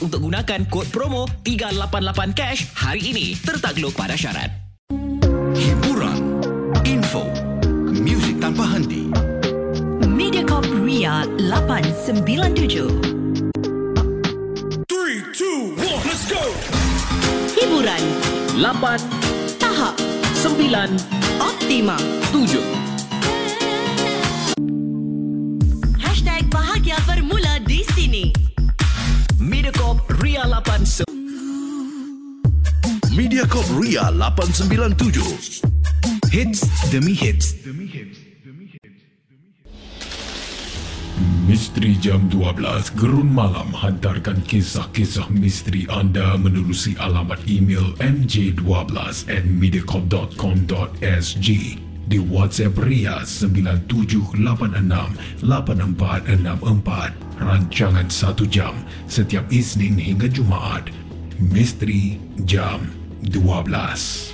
untuk gunakan kod promo 388 cash hari ini. Tertakluk pada syarat. Hiburan, info, muzik tanpa henti. Mediacorp Ria 897. Three, two, one, let's go. Hiburan 8, tahap 9, optima. 7. Mediacorp Ria 897. Hits demi hits. Misteri Jam 12 Gerun Malam hantarkan kisah-kisah misteri anda menerusi alamat email mj12 at mediacorp.com.sg di WhatsApp Ria 97868464 rancangan 1 jam setiap Isnin hingga Jumaat Misteri Jam 12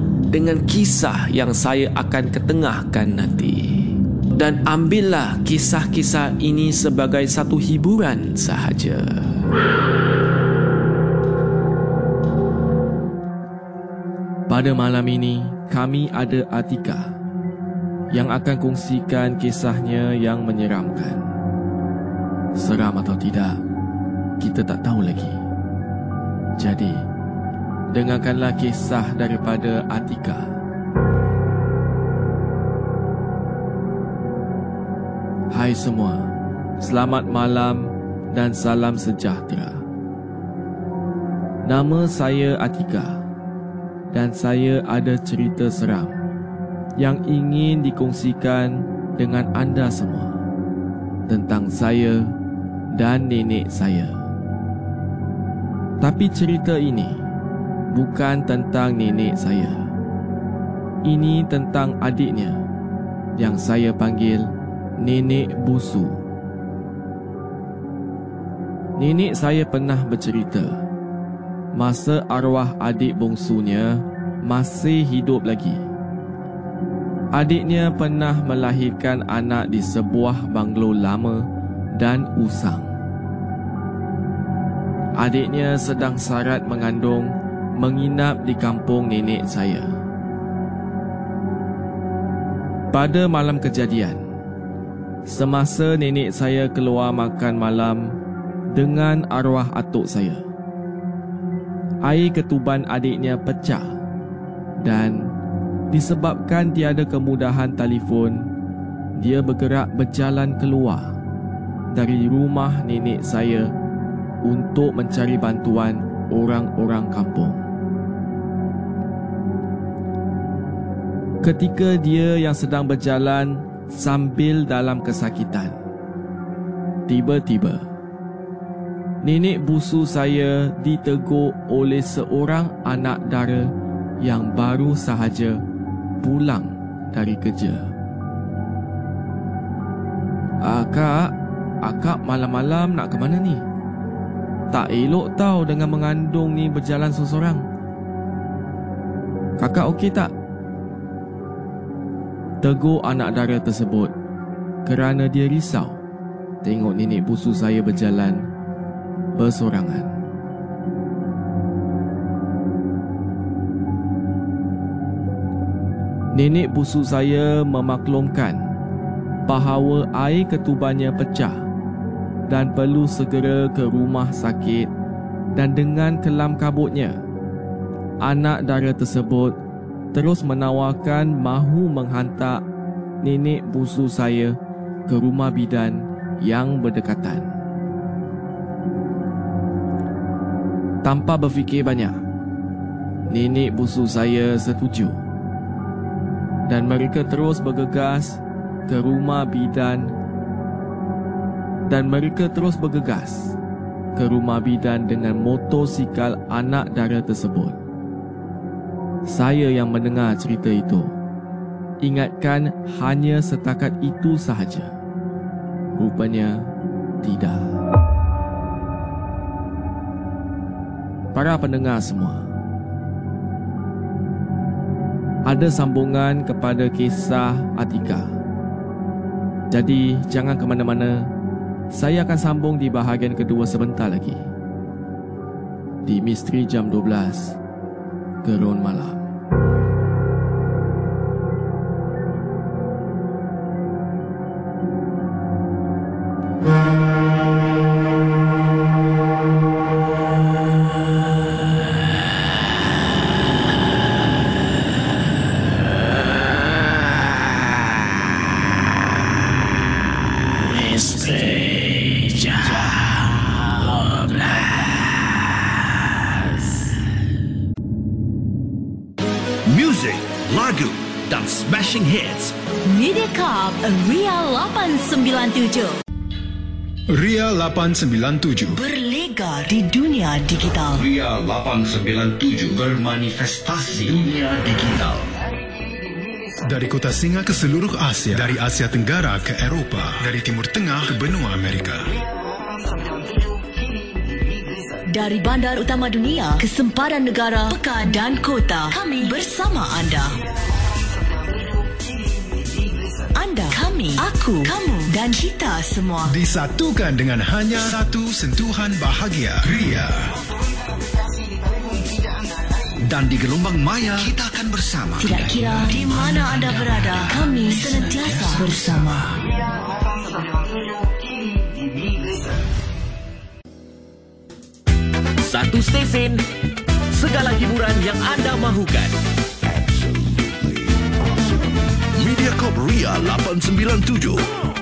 dengan kisah yang saya akan ketengahkan nanti. Dan ambillah kisah-kisah ini sebagai satu hiburan sahaja. Pada malam ini, kami ada Atika yang akan kongsikan kisahnya yang menyeramkan. Seram atau tidak, kita tak tahu lagi. Jadi, dengarkanlah kisah daripada Atika. Hai semua, selamat malam dan salam sejahtera. Nama saya Atika dan saya ada cerita seram yang ingin dikongsikan dengan anda semua tentang saya dan nenek saya. Tapi cerita ini bukan tentang nenek saya. Ini tentang adiknya yang saya panggil Nenek Busu. Nenek saya pernah bercerita masa arwah adik bongsunya masih hidup lagi. Adiknya pernah melahirkan anak di sebuah banglo lama dan usang. Adiknya sedang sarat mengandung menginap di kampung nenek saya. Pada malam kejadian, semasa nenek saya keluar makan malam dengan arwah atuk saya, air ketuban adiknya pecah dan disebabkan tiada kemudahan telefon, dia bergerak berjalan keluar dari rumah nenek saya untuk mencari bantuan orang-orang kampung. Ketika dia yang sedang berjalan sambil dalam kesakitan, tiba-tiba nenek busu saya ditegur oleh seorang anak dara yang baru sahaja pulang dari kerja. Akak, akak malam-malam nak ke mana ni? Tak elok tau dengan mengandung ni berjalan seorang. Kakak okey tak? Tegur anak dara tersebut kerana dia risau tengok nenek busu saya berjalan bersorangan. Nenek busu saya memaklumkan bahawa air ketubannya pecah dan perlu segera ke rumah sakit dan dengan kelam kabutnya anak dara tersebut terus menawarkan mahu menghantar nenek busu saya ke rumah bidan yang berdekatan. Tanpa berfikir banyak, nenek busu saya setuju. Dan mereka terus bergegas ke rumah bidan dan mereka terus bergegas ke rumah bidan dengan motosikal anak dara tersebut. Saya yang mendengar cerita itu. Ingatkan hanya setakat itu sahaja. Rupanya tidak. Para pendengar semua Ada sambungan kepada kisah Atika. Jadi jangan ke mana-mana. Saya akan sambung di bahagian kedua sebentar lagi. Di Misteri Jam 12 Gerun Malam. Ria 897 Berlega di dunia digital. Ria 897 bermanifestasi dunia digital. Dari kota singa ke seluruh Asia Dari Asia Tenggara ke Eropah Dari Timur Tengah ke benua Amerika. Dari bandar utama dunia ke sempadan negara, pekan dan kota Kami bersama anda. Anda, kami, aku, kamu dan kita semua Disatukan dengan hanya satu sentuhan bahagia Ria Dan di gelombang maya kita akan bersama. Tidak kira di mana anda berada, kami senantiasa bersama. Satu stesen, segala hiburan yang anda mahukan. Mediacorp Ria 897.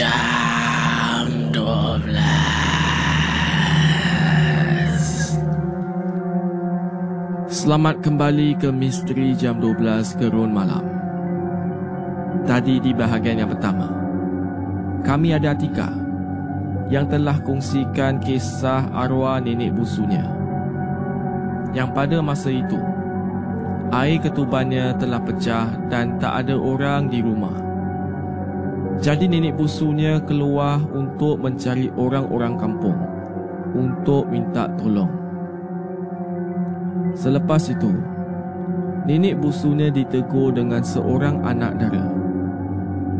Jam 12 Selamat kembali ke Misteri Jam 12 Gerun Malam. Tadi di bahagian yang pertama Kami ada Atika Yang telah kongsikan kisah arwah nenek busunya. Yang pada masa itu Air ketubannya telah pecah dan tak ada orang di rumah jadi nenek busunya keluar untuk mencari orang-orang kampung untuk minta tolong. Selepas itu, nenek busunya ditegur dengan seorang anak dara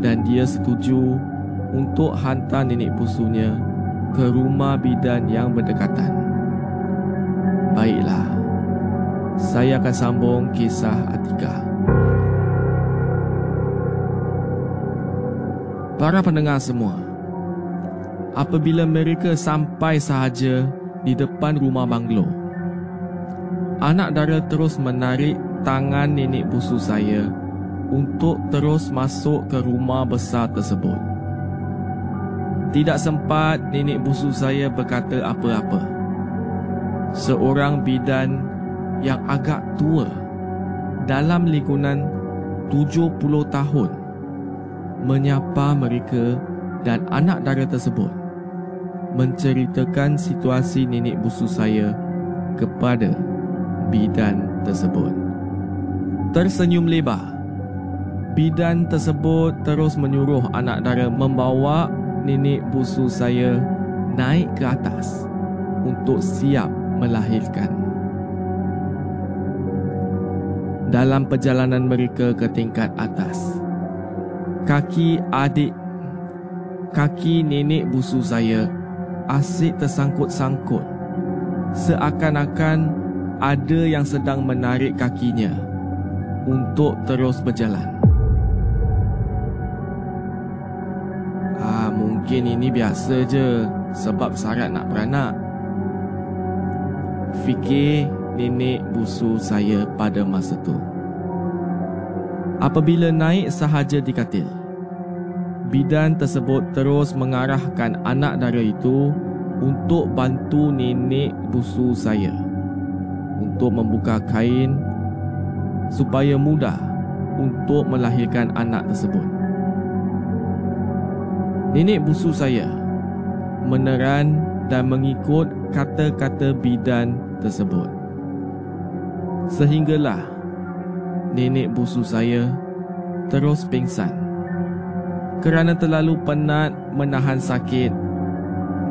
dan dia setuju untuk hantar nenek busunya ke rumah bidan yang berdekatan. Baiklah, saya akan sambung kisah Atika. Para pendengar semua, apabila mereka sampai sahaja di depan rumah banglo, anak dara terus menarik tangan nenek busu saya untuk terus masuk ke rumah besar tersebut. Tidak sempat nenek busu saya berkata apa-apa. Seorang bidan yang agak tua dalam lingkungan 70 tahun menyapa mereka dan anak dara tersebut menceritakan situasi nenek busu saya kepada bidan tersebut. Tersenyum lebar, bidan tersebut terus menyuruh anak dara membawa nenek busu saya naik ke atas untuk siap melahirkan. Dalam perjalanan mereka ke tingkat atas, kaki adik kaki nenek busu saya asyik tersangkut-sangkut seakan-akan ada yang sedang menarik kakinya untuk terus berjalan. Ah, mungkin ini biasa je sebab syarat nak beranak. Fikir nenek busu saya pada masa tu apabila naik sahaja di katil. Bidan tersebut terus mengarahkan anak dara itu untuk bantu nenek busu saya untuk membuka kain supaya mudah untuk melahirkan anak tersebut. Nenek busu saya meneran dan mengikut kata-kata bidan tersebut. Sehinggalah nenek busu saya terus pingsan kerana terlalu penat menahan sakit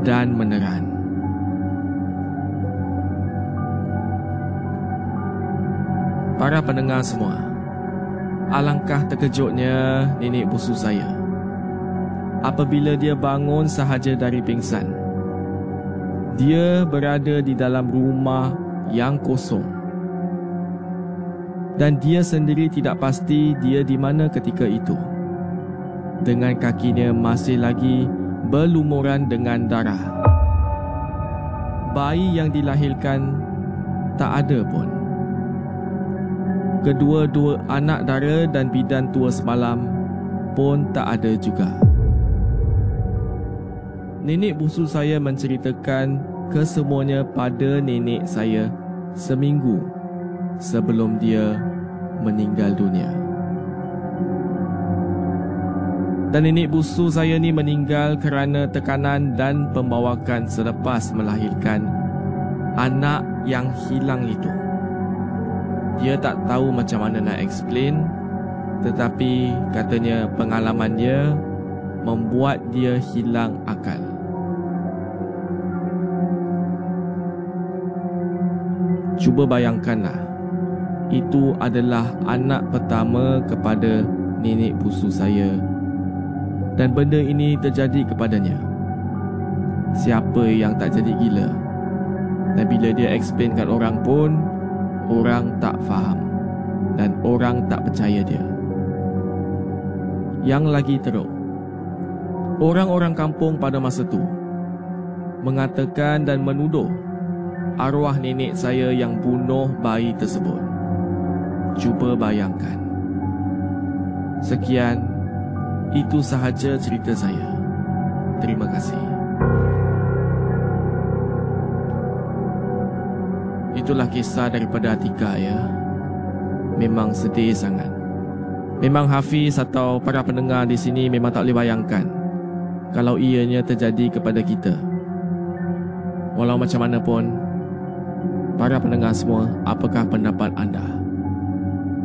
dan meneran. Para pendengar semua, alangkah terkejutnya nenek busu saya apabila dia bangun sahaja dari pingsan. Dia berada di dalam rumah yang kosong dan dia sendiri tidak pasti dia di mana ketika itu. Dengan kakinya masih lagi berlumuran dengan darah. Bayi yang dilahirkan tak ada pun. Kedua-dua anak dara dan bidan tua semalam pun tak ada juga. Nenek busu saya menceritakan kesemuanya pada nenek saya seminggu sebelum dia meninggal dunia. Dan nenek busu saya ni meninggal kerana tekanan dan pembawakan selepas melahirkan anak yang hilang itu. Dia tak tahu macam mana nak explain tetapi katanya pengalaman dia membuat dia hilang akal. Cuba bayangkanlah itu adalah anak pertama kepada nenek busu saya dan benda ini terjadi kepadanya. Siapa yang tak jadi gila? Dan bila dia explain kat orang pun, orang tak faham dan orang tak percaya dia. Yang lagi teruk, orang-orang kampung pada masa tu mengatakan dan menuduh arwah nenek saya yang bunuh bayi tersebut. Cuba bayangkan. Sekian, itu sahaja cerita saya. Terima kasih. Itulah kisah daripada Atika ya. Memang sedih sangat. Memang Hafiz atau para pendengar di sini memang tak boleh bayangkan kalau ianya terjadi kepada kita. Walau macam mana pun, para pendengar semua, apakah pendapat anda?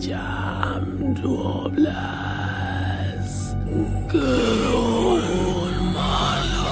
Jam 12 Gerun Mediacorp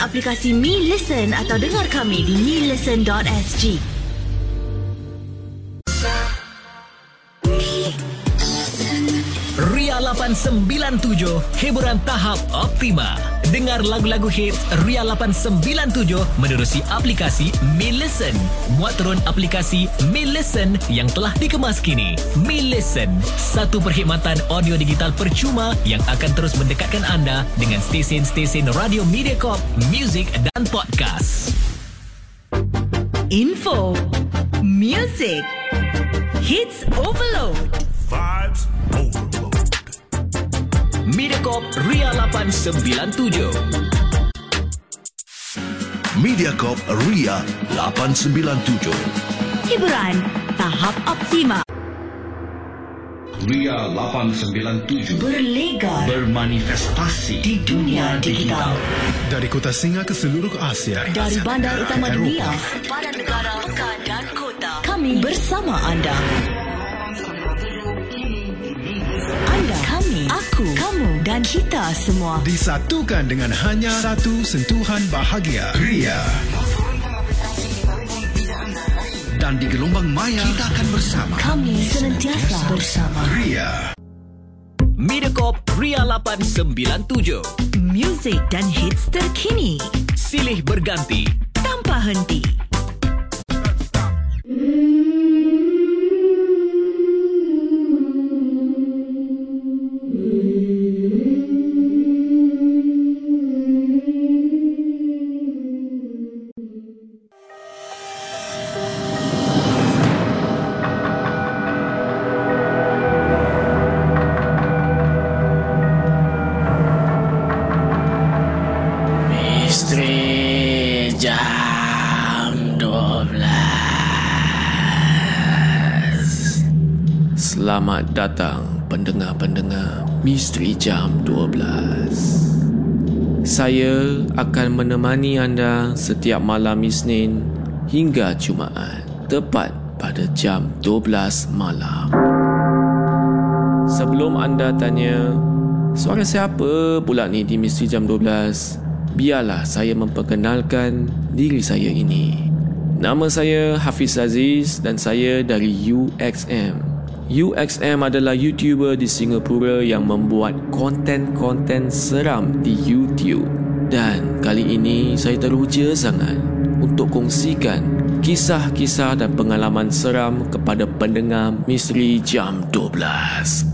aplikasi Mi Listen atau dengar kami di milisten.sg. Ria 897, hiburan tahap optima. Dengar lagu-lagu hits Ria 897 menerusi aplikasi Mi Listen. Muat turun aplikasi Mi Listen yang telah dikemas kini. Mi Listen, satu perkhidmatan audio digital percuma yang akan terus mendekatkan anda dengan stesen-stesen radio Mediacorp, muzik dan podcast. Info, music, hits overload. Vibes overload. Mediacorp Ria 897. Mediacorp Ria 897. Hiburan tahap optima. Ria 897 Berlegar bermanifestasi di dunia digital. Dari kota Singa ke seluruh Asia. Dari bandar utama dunia, sempadan negara, pekan dan kota. Kami bersama anda. Anda, aku, kamu dan kita semua. Disatukan dengan hanya satu sentuhan bahagia. Ria. dan di gelombang maya kita akan bersama. Kami senantiasa bersama. Ria. Mediacorp Ria 897. Muzik dan hits terkini Silih berganti. tanpa henti. Misteri Jam 12 Selamat datang pendengar-pendengar Misteri Jam 12 Saya akan menemani anda setiap malam Isnin hingga Jumaat Tepat pada jam 12 malam. Sebelum anda tanya Suara siapa pula ni di Misteri Jam 12 Biarlah saya memperkenalkan diri saya ini. Nama saya Hafiz Aziz dan saya dari UXM UXM adalah YouTuber di Singapura yang membuat konten-konten seram di YouTube. Dan kali ini saya teruja sangat untuk kongsikan kisah-kisah dan pengalaman seram kepada pendengar Misteri Jam 12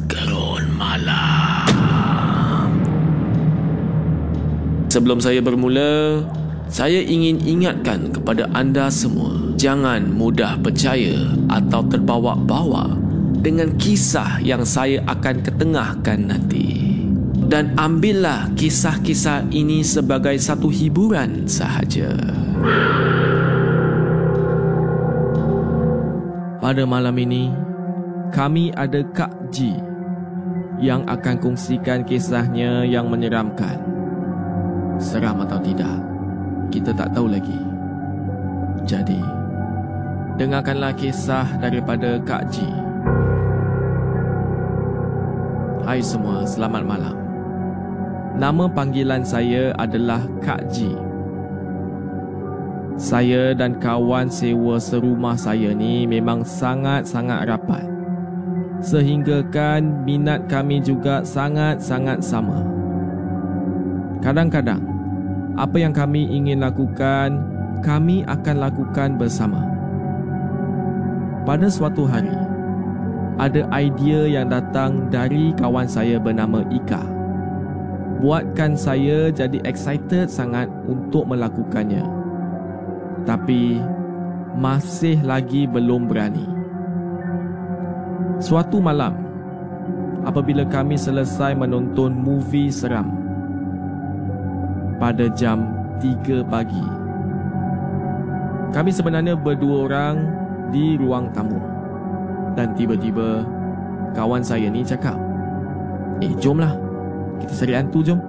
Gerun Malam Sebelum saya bermula, saya ingin ingatkan kepada anda semua, jangan mudah percaya atau terbawa-bawa dengan kisah yang saya akan ketengahkan nanti. Dan ambillah kisah-kisah ini sebagai satu hiburan sahaja. Pada malam ini, kami ada Kak Ji yang akan kongsikan kisahnya yang menyeramkan. Seram atau tidak, kita tak tahu lagi. Jadi, dengarkanlah kisah daripada Kak Ji. Hai semua, selamat malam. Nama panggilan saya adalah Kak Ji. Saya dan kawan sewa serumah saya ni memang sangat-sangat rapat. Sehingga kan minat kami juga sangat-sangat sama. Kadang-kadang, apa yang kami ingin lakukan, kami akan lakukan bersama. Pada suatu hari, ada idea yang datang dari kawan saya bernama Ika. Buatkan saya jadi excited sangat untuk melakukannya. Tapi masih lagi belum berani. Suatu malam, apabila kami selesai menonton movie seram pada jam 3 pagi. Kami sebenarnya berdua orang di ruang tamu. Dan tiba-tiba kawan saya ni cakap, "Eh, jomlah. Kita cari hantu jom."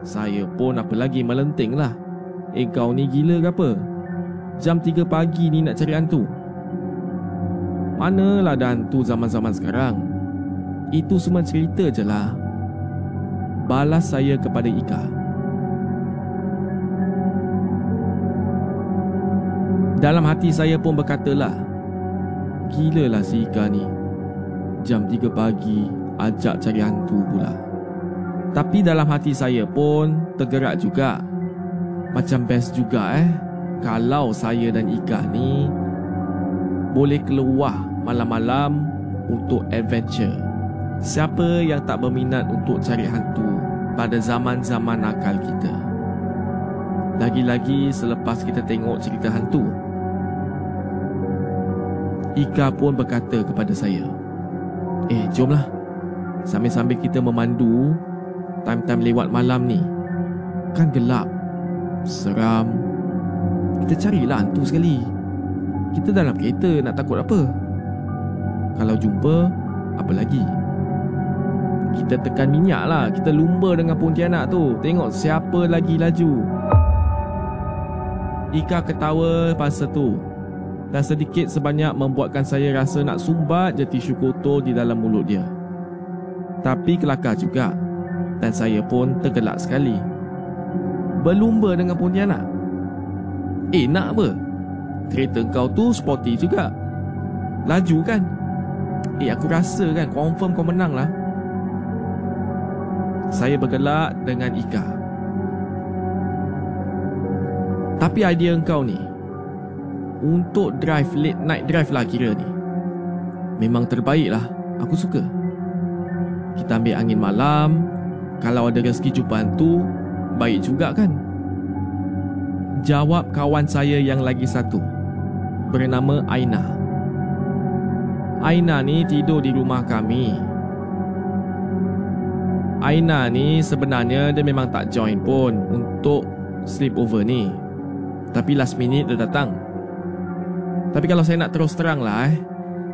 Saya pun apa lagi melenting lah. Eh, kau ni gila ke apa? Jam 3 pagi ni nak cari hantu. Manalah ada hantu zaman-zaman sekarang. Itu semua cerita je lah. Balas saya kepada Ika. Dalam hati saya pun berkatalah Gilalah si Ika ni. Jam 3 pagi Ajak cari hantu pula. Tapi dalam hati saya pun Tergerak juga. Macam best juga eh Kalau saya dan Ika ni Boleh keluar Malam-malam Untuk adventure Siapa yang tak berminat Untuk cari hantu Pada zaman-zaman nakal kita? Lagi-lagi selepas kita tengok cerita hantu. Ika pun berkata kepada saya Eh jomlah. Sambil-sambil kita memandu Time-time lewat malam ni Kan gelap Seram. Kita carilah hantu sekali. Kita dalam kereta nak takut apa? Kalau jumpa Apa lagi Kita tekan minyak lah Kita lumba dengan pontianak tu Tengok siapa lagi laju Ika ketawa pasal tu dan sedikit sebanyak membuatkan saya rasa nak sumbat je tisu kotor di dalam mulut dia. Tapi kelakar juga dan saya pun tergelak sekali. Berlumba dengan Pontianak. Eh nak apa? Kereta kau tu sporty juga. Laju kan? Eh aku rasa kan confirm kau menang lah. Saya bergelak dengan Ika. Tapi idea kau ni untuk drive late night drive lah kira ni. Memang terbaik lah. Aku suka. Kita ambil angin malam. Kalau ada rezeki jumpa hantu, baik juga kan? Jawab kawan saya yang lagi satu. Bernama Aina. Aina ni tidur di rumah kami. Aina ni sebenarnya dia memang tak join pun untuk sleepover ni. Tapi last minute dia datang. Tapi kalau saya nak terus terang lah eh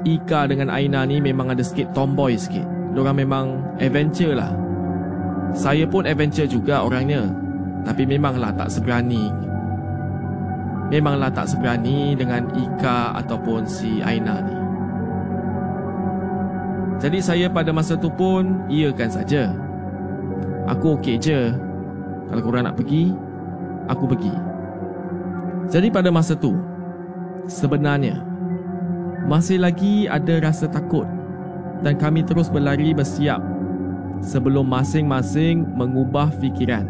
Ika dengan Aina ni memang ada sikit tomboy sikit Diorang memang adventure lah Saya pun adventure juga orangnya Tapi memanglah tak seberani Memanglah tak seberani dengan Ika ataupun si Aina ni Jadi saya pada masa tu pun iakan saja. Aku okey je Kalau korang nak pergi Aku pergi Jadi pada masa tu sebenarnya masih lagi ada rasa takut dan kami terus berlari bersiap sebelum masing-masing mengubah fikiran.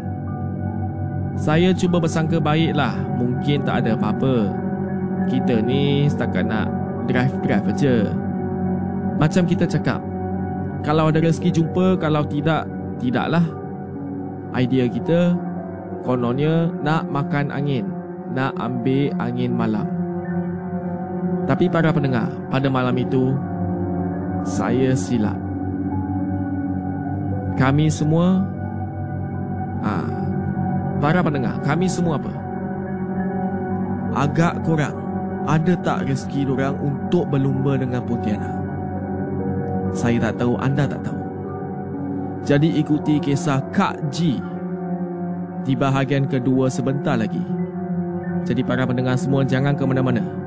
Saya cuba bersangka baiklah, mungkin tak ada apa-apa. Kita ni setakat nak drive-drive aja. Macam kita cakap, kalau ada rezeki jumpa, kalau tidak, tidaklah. Idea kita, kononnya nak makan angin, nak ambil angin malam. Tapi para pendengar, pada malam itu saya silap. Kami semua ah para pendengar, kami semua apa? Agak kurang ada tak rezeki orang untuk berlumba dengan Pontianak? Saya tak tahu, anda tak tahu. Jadi ikuti kisah Kak G di bahagian kedua sebentar lagi. Jadi para pendengar semua jangan ke mana-mana.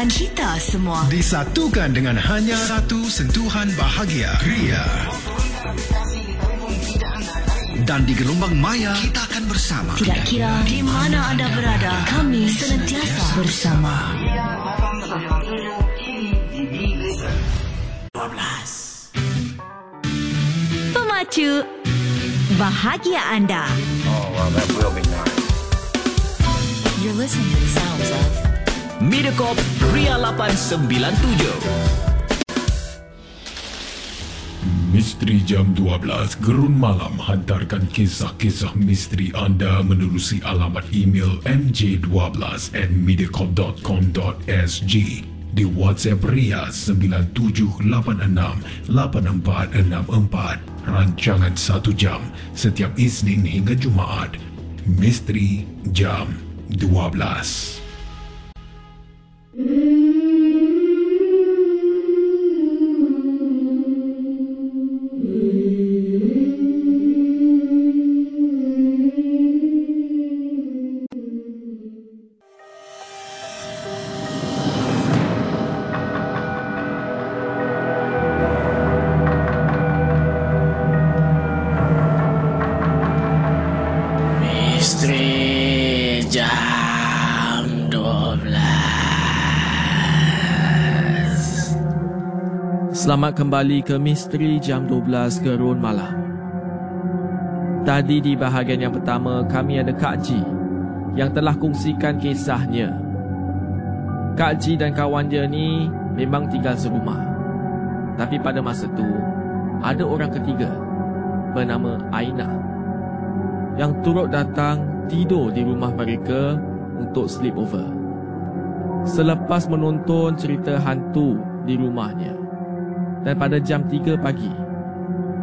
dan kita semua. Disatukan dengan hanya satu sentuhan bahagia. Ria. Dan di gelombang maya, kita akan bersama. Tidak kira di mana anda berada, kami senantiasa bersama. Pemacu bahagia anda. You're listening to the sounds of Mediacorp Ria 897. Misteri Jam 12 Gerun Malam hantarkan kisah-kisah misteri anda menerusi alamat email mj12 at mediacorp.com.sg di WhatsApp Ria 97868464 rancangan 1 jam setiap Isnin hingga Jumaat. Misteri Jam 12 Misteri Selamat kembali ke Misteri Jam 12 Gerun Malam Tadi di bahagian yang pertama kami ada Kak Ji Yang telah kongsikan kisahnya Kak Ji dan kawan dia ni memang tinggal serumah Tapi pada masa tu Ada orang ketiga Bernama Aina yang turut datang tidur di rumah mereka untuk sleepover. Selepas menonton cerita hantu di rumahnya. Dan pada jam 3 pagi,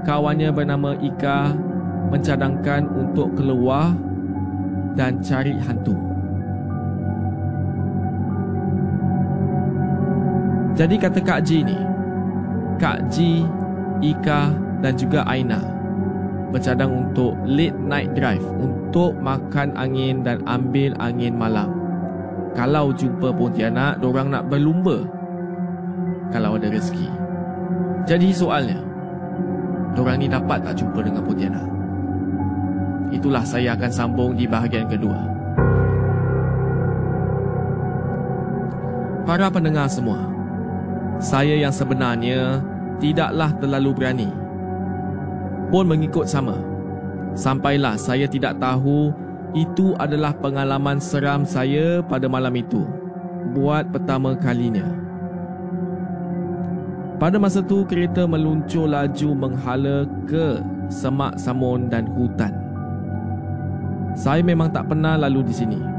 kawannya bernama Ika mencadangkan untuk keluar dan cari hantu. Jadi kata Kak Ji ni, Kak Ji, Ika dan juga Aina bercadang untuk late night drive untuk makan angin dan ambil angin malam. Kalau jumpa Pontianak, dorang nak berlumba. Kalau ada rezeki. Jadi soalnya, dorang ni dapat tak jumpa dengan Pontianak? Itulah saya akan sambung di bahagian kedua. Para pendengar semua, saya yang sebenarnya tidaklah terlalu berani pun mengikut sama. Sampailah saya tidak tahu itu adalah pengalaman seram saya pada malam itu. Buat pertama kalinya. Pada masa itu kereta meluncur laju menghala ke semak samun dan hutan. Saya memang tak pernah lalu di sini.